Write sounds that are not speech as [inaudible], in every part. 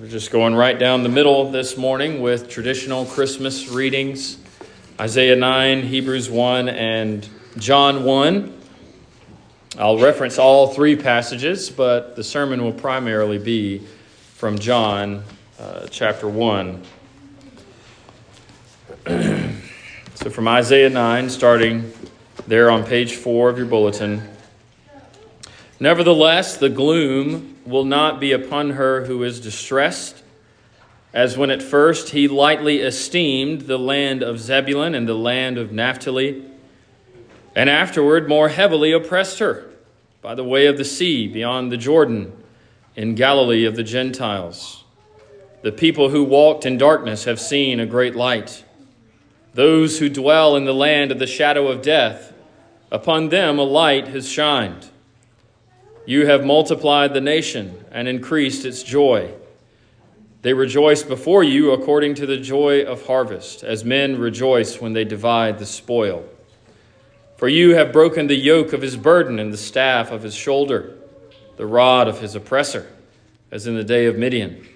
We're just going right down the middle this morning with traditional Christmas readings Isaiah 9, Hebrews 1, and John 1. I'll reference all three passages, but the sermon will primarily be from John uh, chapter 1. [clears throat] so from Isaiah 9, starting there on page 4 of your bulletin. Nevertheless, the gloom will not be upon her who is distressed, as when at first he lightly esteemed the land of Zebulun and the land of Naphtali, and afterward more heavily oppressed her by the way of the sea beyond the Jordan in Galilee of the Gentiles. The people who walked in darkness have seen a great light. Those who dwell in the land of the shadow of death, upon them a light has shined. You have multiplied the nation and increased its joy. They rejoice before you according to the joy of harvest, as men rejoice when they divide the spoil. For you have broken the yoke of his burden and the staff of his shoulder, the rod of his oppressor, as in the day of Midian.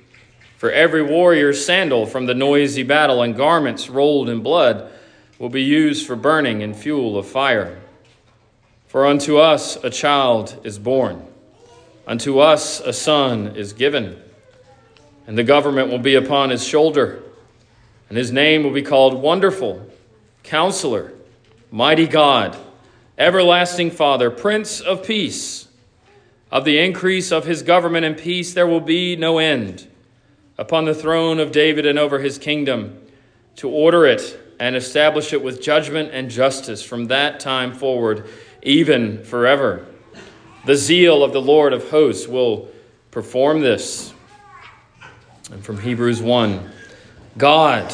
For every warrior's sandal from the noisy battle and garments rolled in blood will be used for burning and fuel of fire. For unto us a child is born, unto us a son is given, and the government will be upon his shoulder, and his name will be called Wonderful, Counselor, Mighty God, Everlasting Father, Prince of Peace. Of the increase of his government and peace there will be no end upon the throne of David and over his kingdom, to order it and establish it with judgment and justice from that time forward even forever. The zeal of the Lord of hosts will perform this. And from Hebrews 1 God,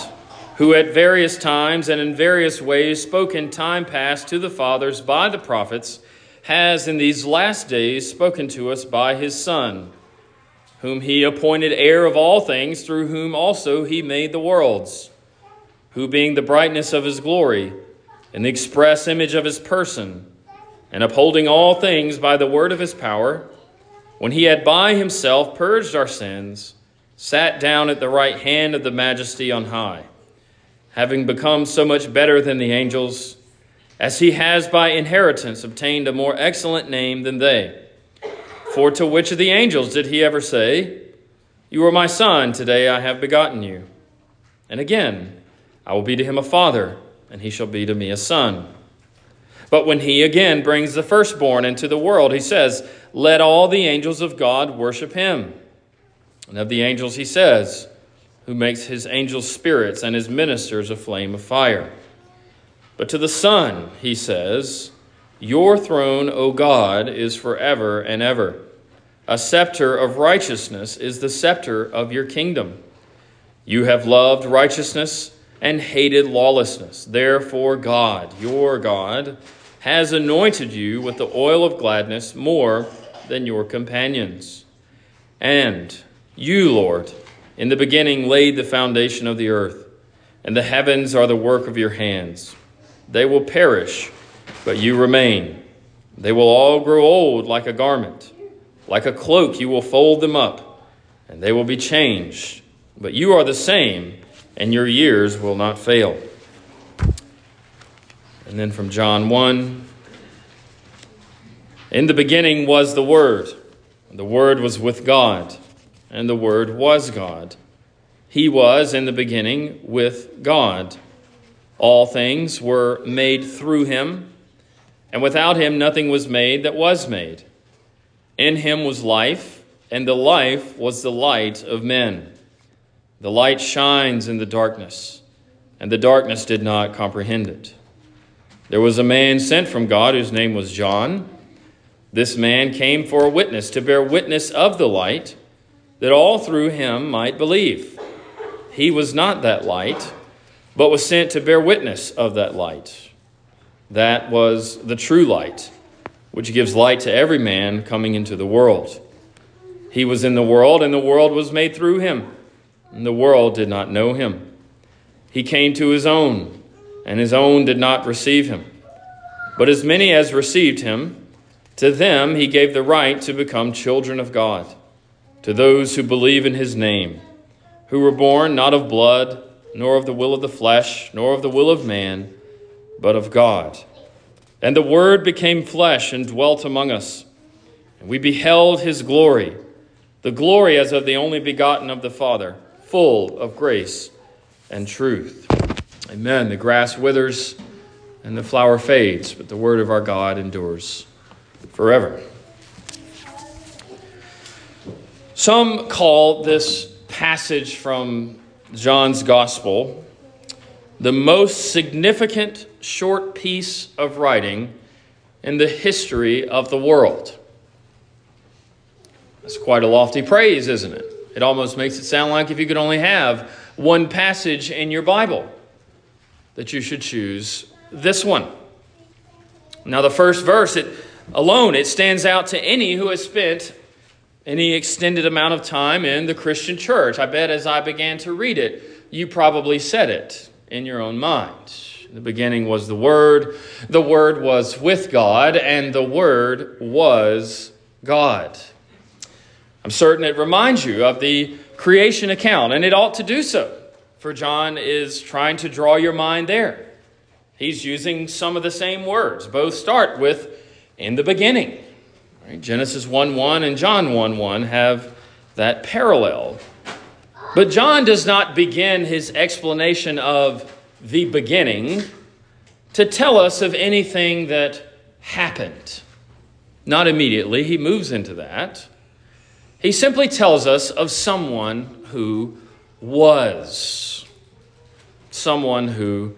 who at various times and in various ways spoke in time past to the fathers by the prophets, has in these last days spoken to us by his Son, whom he appointed heir of all things, through whom also he made the worlds, who being the brightness of his glory and the express image of his person, and upholding all things by the word of his power, when he had by himself purged our sins, sat down at the right hand of the majesty on high, having become so much better than the angels, as he has by inheritance obtained a more excellent name than they. For to which of the angels did he ever say, You are my son, today I have begotten you? And again, I will be to him a father, and he shall be to me a son. But when he again brings the firstborn into the world, he says, Let all the angels of God worship him. And of the angels, he says, Who makes his angels spirits and his ministers a flame of fire. But to the Son, he says, Your throne, O God, is forever and ever. A scepter of righteousness is the scepter of your kingdom. You have loved righteousness and hated lawlessness. Therefore, God, your God, has anointed you with the oil of gladness more than your companions. And you, Lord, in the beginning laid the foundation of the earth, and the heavens are the work of your hands. They will perish, but you remain. They will all grow old like a garment. Like a cloak, you will fold them up, and they will be changed. But you are the same, and your years will not fail. And then from John 1 In the beginning was the Word, the Word was with God, and the Word was God. He was in the beginning with God. All things were made through him, and without him nothing was made that was made. In him was life, and the life was the light of men. The light shines in the darkness, and the darkness did not comprehend it. There was a man sent from God whose name was John. This man came for a witness, to bear witness of the light, that all through him might believe. He was not that light, but was sent to bear witness of that light. That was the true light, which gives light to every man coming into the world. He was in the world, and the world was made through him, and the world did not know him. He came to his own and his own did not receive him. But as many as received him, to them he gave the right to become children of God, to those who believe in his name, who were born not of blood, nor of the will of the flesh, nor of the will of man, but of God. And the Word became flesh and dwelt among us, and we beheld his glory, the glory as of the only begotten of the Father, full of grace and truth. Amen. The grass withers and the flower fades, but the word of our God endures forever. Some call this passage from John's Gospel the most significant short piece of writing in the history of the world. That's quite a lofty praise, isn't it? It almost makes it sound like if you could only have one passage in your Bible, that you should choose this one. Now, the first verse, it alone, it stands out to any who has spent any extended amount of time in the Christian church. I bet as I began to read it, you probably said it in your own mind. the beginning was the Word, the Word was with God, and the Word was God. I'm certain it reminds you of the creation account, and it ought to do so, for John is trying to draw your mind there. He's using some of the same words. Both start with in the beginning. Right? Genesis 1 1 and John 1 1 have that parallel. But John does not begin his explanation of the beginning to tell us of anything that happened. Not immediately, he moves into that. He simply tells us of someone who was. Someone who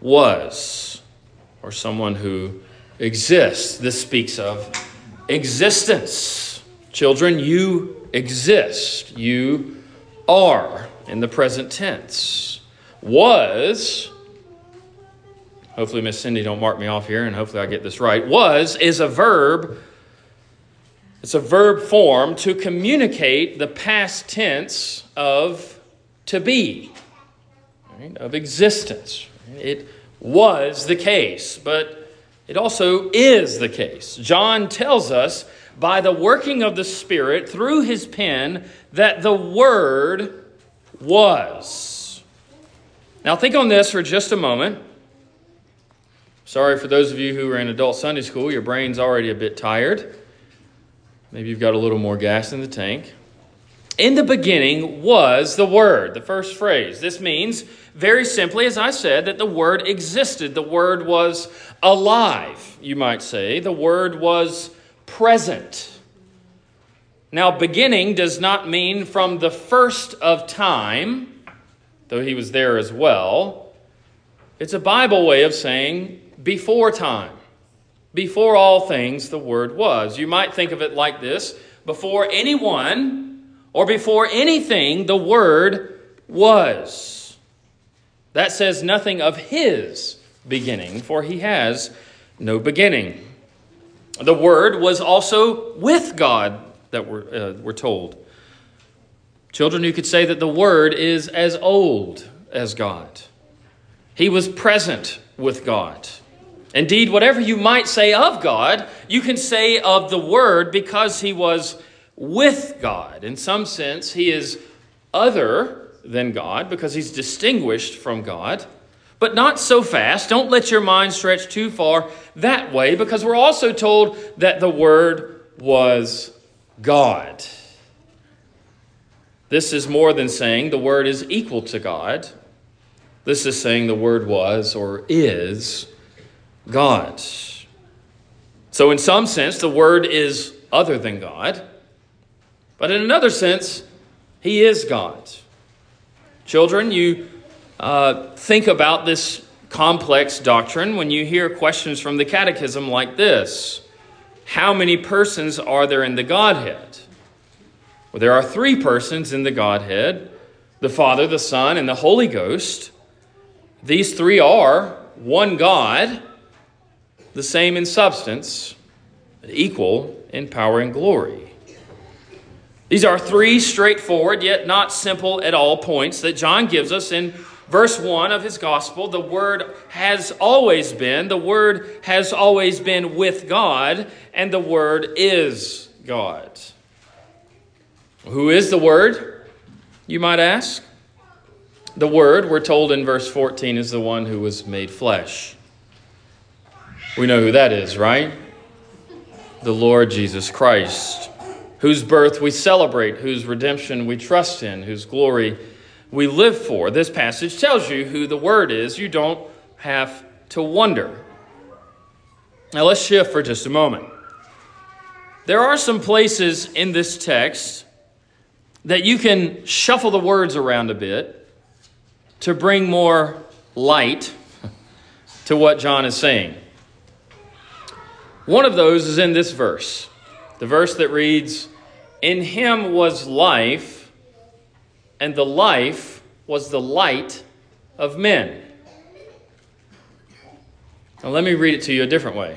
was, or someone who exists. This speaks of existence. Children, you exist. You are in the present tense. Was, hopefully Miss Cindy don't mark me off here and hopefully I get this right. Was is a verb. It's a verb form to communicate the past tense of to be, right, of existence. It was the case, but it also is the case. John tells us by the working of the Spirit through his pen that the Word was. Now, think on this for just a moment. Sorry for those of you who are in adult Sunday school, your brain's already a bit tired. Maybe you've got a little more gas in the tank. In the beginning was the Word, the first phrase. This means, very simply, as I said, that the Word existed. The Word was alive, you might say. The Word was present. Now, beginning does not mean from the first of time, though he was there as well. It's a Bible way of saying before time. Before all things, the Word was. You might think of it like this before anyone or before anything, the Word was. That says nothing of His beginning, for he has no beginning. The Word was also with God, that we're, uh, we're told. Children, you could say that the Word is as old as God. He was present with God. Indeed, whatever you might say of God, you can say of the Word because he was with God. In some sense, he is other than God because he's distinguished from God but not so fast. Don't let your mind stretch too far that way because we're also told that the Word was God. This is more than saying the Word is equal to God. This is saying the Word was or is God. So, in some sense, the Word is other than God, but in another sense, He is God. Children, you uh, think about this complex doctrine when you hear questions from the Catechism like this How many persons are there in the Godhead? Well, there are three persons in the Godhead the Father, the Son, and the Holy Ghost. These three are one God, the same in substance, equal in power and glory. These are three straightforward, yet not simple at all points that John gives us in verse 1 of his gospel, the Word has always been, the Word has always been with God, and the Word is God. Who is the Word, you might ask? The Word, we're told in verse 14, is the one who was made flesh. We know who that is, right? The Lord Jesus Christ, whose birth we celebrate, whose redemption we trust in, whose glory we live for. This passage tells you who the Word is. You don't have to wonder. Now let's shift for just a moment. There are some places in this text that you can shuffle the words around a bit to bring more light [laughs] to what John is saying. One of those is in this verse, the verse that reads, In him was life, and the life was the light of men. Now, let me read it to you a different way.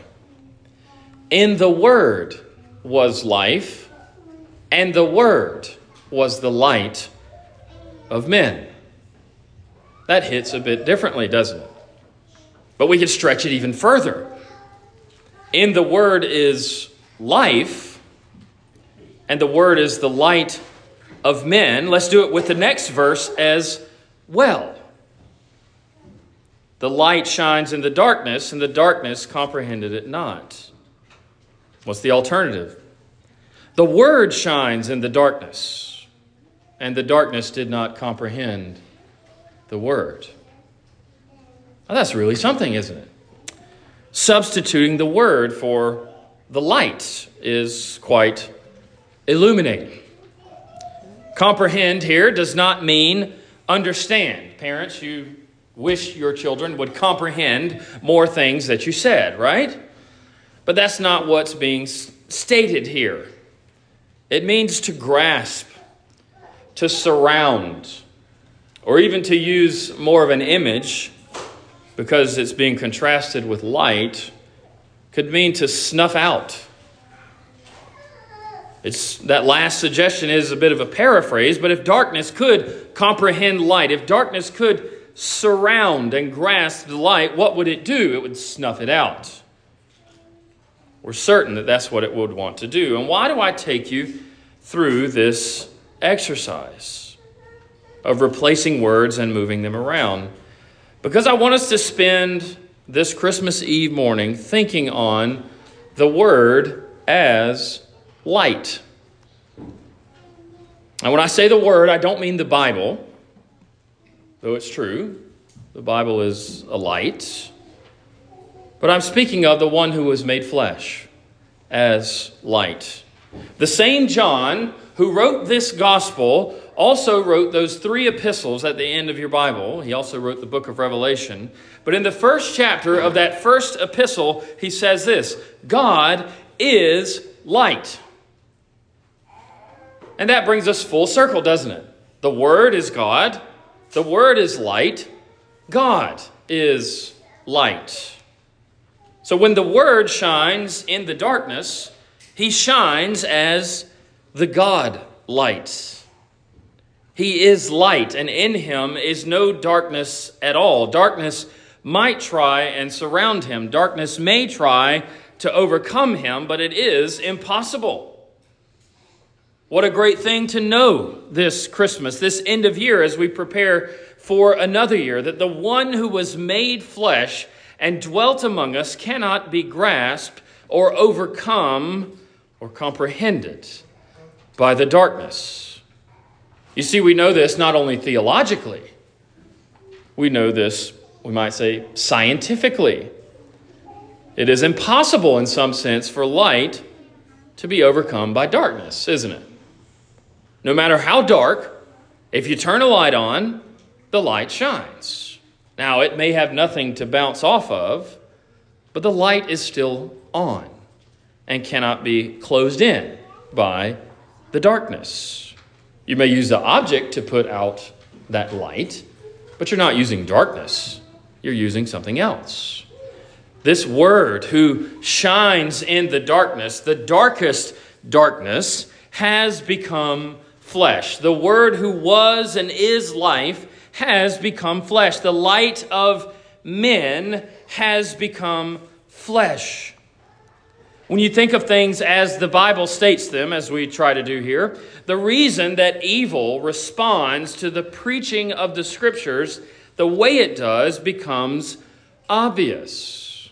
In the Word was life, and the Word was the light of men. That hits a bit differently, doesn't it? But we could stretch it even further. In the Word is life, and the Word is the light of men. Let's do it with the next verse as well. The light shines in the darkness, and the darkness comprehended it not. What's the alternative? The Word shines in the darkness, and the darkness did not comprehend the Word. Now, that's really something, isn't it? Substituting the Word for the light is quite illuminating. Comprehend here does not mean understand. Parents, you wish your children would comprehend more things that you said, right? But that's not what's being stated here. It means to grasp, to surround, or even to use more of an image because it's being contrasted with light, could mean to snuff out. It's, that last suggestion is a bit of a paraphrase, but if darkness could comprehend light, if darkness could surround and grasp the light, what would it do? It would snuff it out. We're certain that that's what it would want to do. And why do I take you through this exercise of replacing words and moving them around? Because I want us to spend this Christmas Eve morning thinking on the word as light. And when I say the word, I don't mean the Bible though it's true. The Bible is a light. But I'm speaking of the one who was made flesh as light. The same John who wrote this gospel also wrote those three epistles at the end of your Bible. He also wrote the book of Revelation. But in the first chapter of that first epistle, he says this God is light. And that brings us full circle, doesn't it? The Word is God. The Word is light, God is light. So when the Word shines in the darkness, He shines as the God light. He is light, and in Him is no darkness at all. Darkness might try and surround Him, darkness may try to overcome Him, but it is impossible. What a great thing to know this Christmas, this end of year, as we prepare for another year, that the one who was made flesh and dwelt among us cannot be grasped or overcome or comprehended by the darkness. You see, we know this not only theologically, we know this, we might say, scientifically. It is impossible, in some sense, for light to be overcome by darkness, isn't it? No matter how dark, if you turn a light on, the light shines. Now, it may have nothing to bounce off of, but the light is still on and cannot be closed in by the darkness. You may use the object to put out that light, but you're not using darkness, you're using something else. This word who shines in the darkness, the darkest darkness, has become flesh. The Word who was and is life has become flesh. The light of men has become flesh. When you think of things as the Bible states them, as we try to do here, the reason that evil responds to the preaching of the Scriptures the way it does becomes obvious.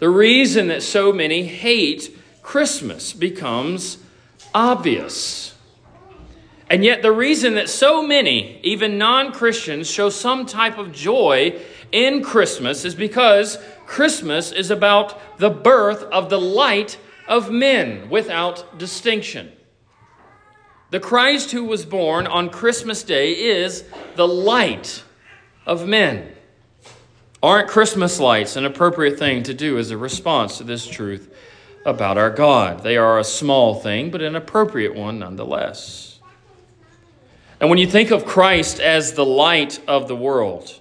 The reason that so many hate Christmas becomes obvious. And yet, the reason that so many, even non Christians, show some type of joy in Christmas is because Christmas is about the birth of the light of men without distinction. The Christ who was born on Christmas Day is the light of men. Aren't Christmas lights an appropriate thing to do as a response to this truth about our God? They are a small thing, but an appropriate one nonetheless. And when you think of Christ as the light of the world,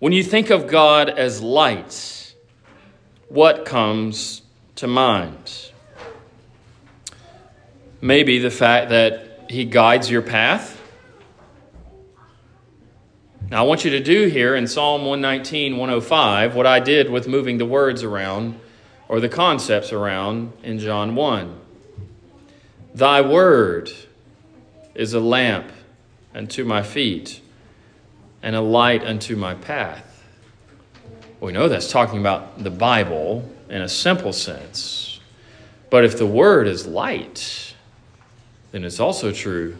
when you think of God as light, what comes to mind? Maybe the fact that He guides your path. Now, I want you to do here in Psalm 119, 105, what I did with moving the words around or the concepts around in John 1. Thy word is a lamp unto my feet and a light unto my path. We know that's talking about the Bible in a simple sense. But if the Word is light, then it's also true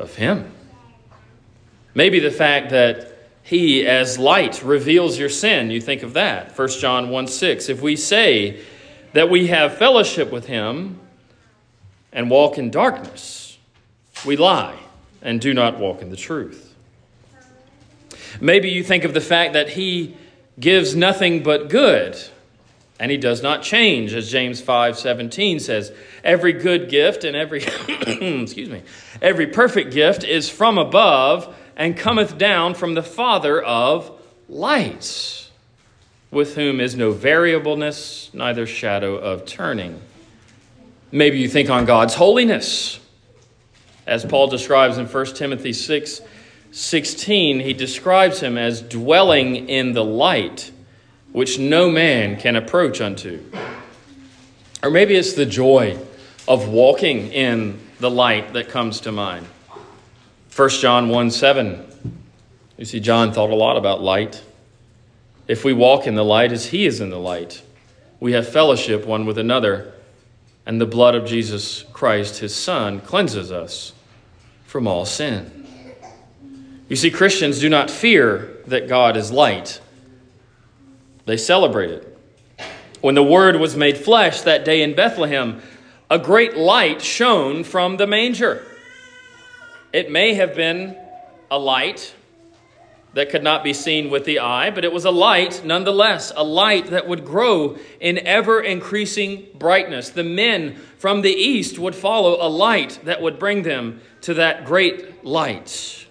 of Him. Maybe the fact that He, as light, reveals your sin, you think of that. 1 John 1 6. If we say that we have fellowship with Him and walk in darkness, we lie and do not walk in the truth. Maybe you think of the fact that He gives nothing but good, and he does not change, as James 5 17 says. Every good gift and every [coughs] excuse me, every perfect gift is from above and cometh down from the Father of lights, with whom is no variableness, neither shadow of turning. Maybe you think on God's holiness, as Paul describes in 1 Timothy 6 16, he describes him as dwelling in the light, which no man can approach unto. Or maybe it's the joy of walking in the light that comes to mind. 1 John 1 7. You see, John thought a lot about light. If we walk in the light as he is in the light, we have fellowship one with another, and the blood of Jesus Christ, his Son, cleanses us from all sin. You see, Christians do not fear that God is light, they celebrate it. When the Word was made flesh that day in Bethlehem, a great light shone from the manger. It may have been a light that could not be seen with the eye, but it was a light nonetheless, a light that would grow in ever increasing brightness. The men from the east would follow a light that would bring them to that great light.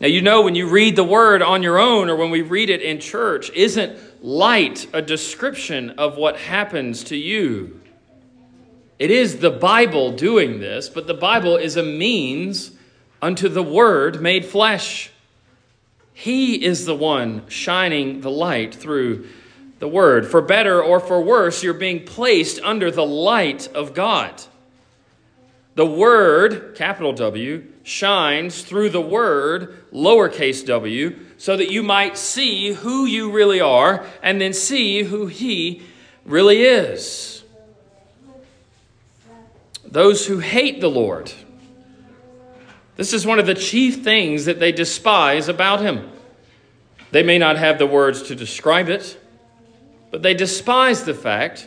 Now, you know, when you read the word on your own or when we read it in church, isn't light a description of what happens to you? It is the Bible doing this, but the Bible is a means unto the Word made flesh. He is the one shining the light through the Word. For better or for worse, you're being placed under the light of God. The Word, capital W, shines through the Word, lowercase w, so that you might see who you really are and then see who He really is. Those who hate the Lord, this is one of the chief things that they despise about Him. They may not have the words to describe it, but they despise the fact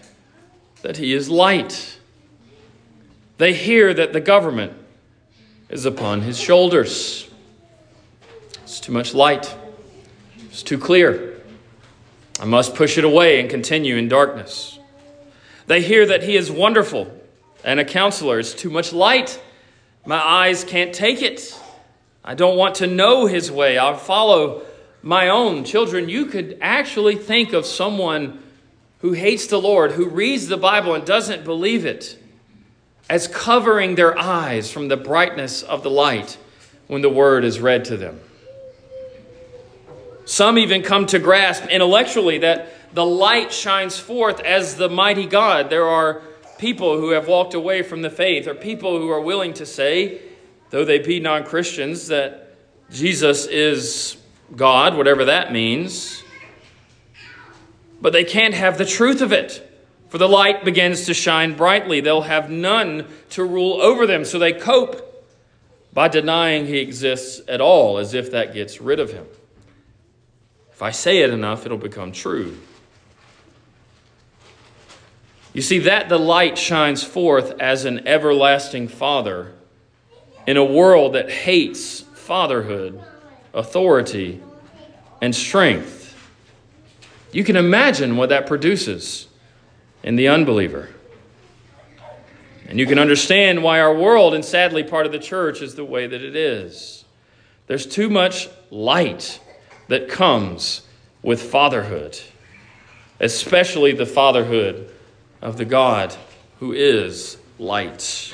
that He is light. They hear that the government is upon his shoulders. It's too much light, it's too clear. I must push it away and continue in darkness. They hear that he is wonderful and a counselor. It's too much light. My eyes can't take it. I don't want to know his way. I'll follow my own. Children, you could actually think of someone who hates the Lord, who reads the Bible and doesn't believe it as covering their eyes from the brightness of the light when the word is read to them. Some even come to grasp intellectually that the light shines forth as the mighty God. There are people who have walked away from the faith, or people who are willing to say, though they be non Christians, that Jesus is God, whatever that means. But they can't have the truth of it. For the light begins to shine brightly. They'll have none to rule over them. So they cope by denying he exists at all, as if that gets rid of him. If I say it enough, it'll become true. You see, that the light shines forth as an everlasting Father in a world that hates fatherhood, authority, and strength. You can imagine what that produces in the unbeliever. And you can understand why our world, and sadly part of the church, is the way that it is. There's too much light that comes with fatherhood, especially the fatherhood of the God who is light.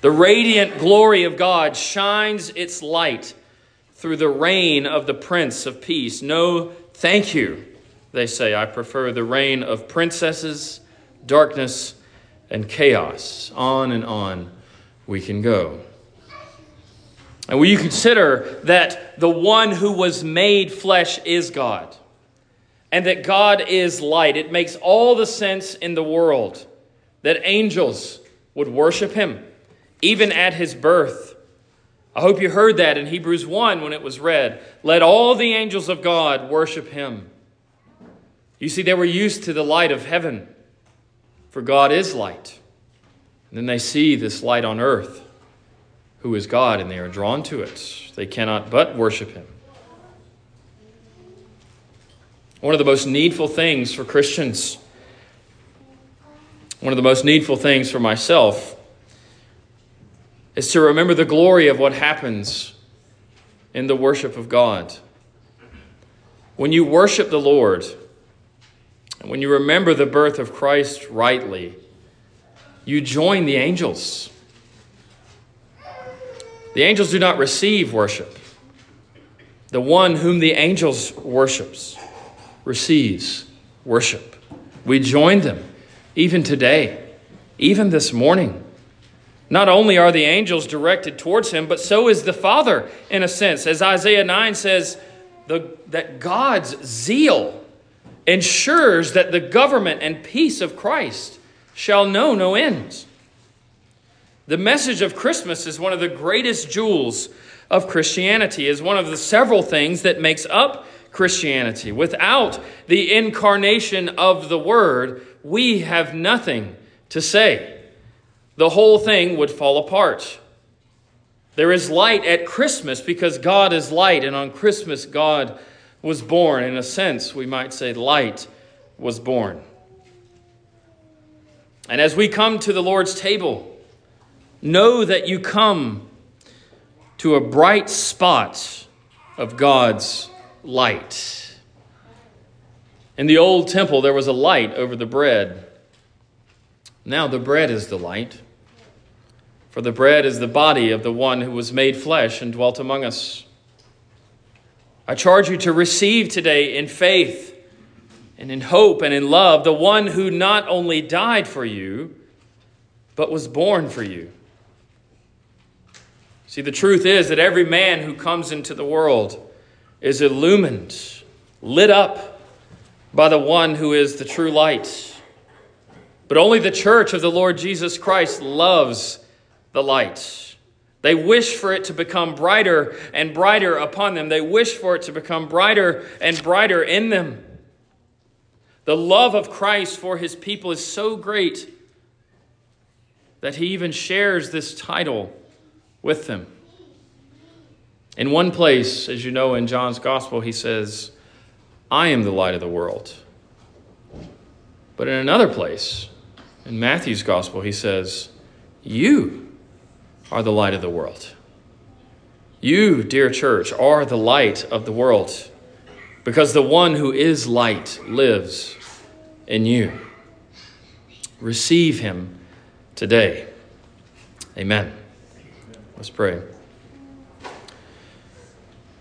The radiant glory of God shines its light through the reign of the Prince of Peace. No, thank you, they say. I prefer the reign of princesses, darkness, and chaos. On and on we can go. And will you consider that the one who was made flesh is God and that God is light? It makes all the sense in the world that angels would worship him, even at his birth. I hope you heard that in Hebrews 1 when it was read. Let all the angels of God worship him. You see, they were used to the light of heaven for God is light. And then they see this light on earth, who is God, and they are drawn to it. They cannot but worship Him. One of the most needful things for Christians, one of the most needful things for myself, is to remember the glory of what happens in the worship of God. When you worship the Lord, and when you remember the birth of Christ rightly, you join the angels. The angels do not receive worship. The one whom the angels worships receives worship. We join them even today, even this morning. Not only are the angels directed towards him, but so is the Father, in a sense. As Isaiah 9 says, the, that God's zeal ensures that the government and peace of Christ shall know no end. The message of Christmas is one of the greatest jewels of Christianity, is one of the several things that makes up Christianity. Without the incarnation of the Word, we have nothing to say. The whole thing would fall apart. There is light at Christmas because God is light, and on Christmas, God was born. In a sense, we might say light was born. And as we come to the Lord's table, know that you come to a bright spot of God's light. In the old temple, there was a light over the bread. Now the bread is the light. For the bread is the body of the one who was made flesh and dwelt among us. I charge you to receive today in faith and in hope and in love the one who not only died for you, but was born for you. See, the truth is that every man who comes into the world is illumined, lit up by the one who is the true light. But only the church of the Lord Jesus Christ loves the light. They wish for it to become brighter and brighter upon them. They wish for it to become brighter and brighter in them. The love of Christ for his people is so great that he even shares this title with them. In one place, as you know in John's gospel, he says, I am the light of the world. But in another place, in Matthew's gospel, he says, You are the light of the world. You, dear church, are the light of the world because the one who is light lives in you. Receive him today. Amen. Let's pray.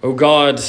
O God,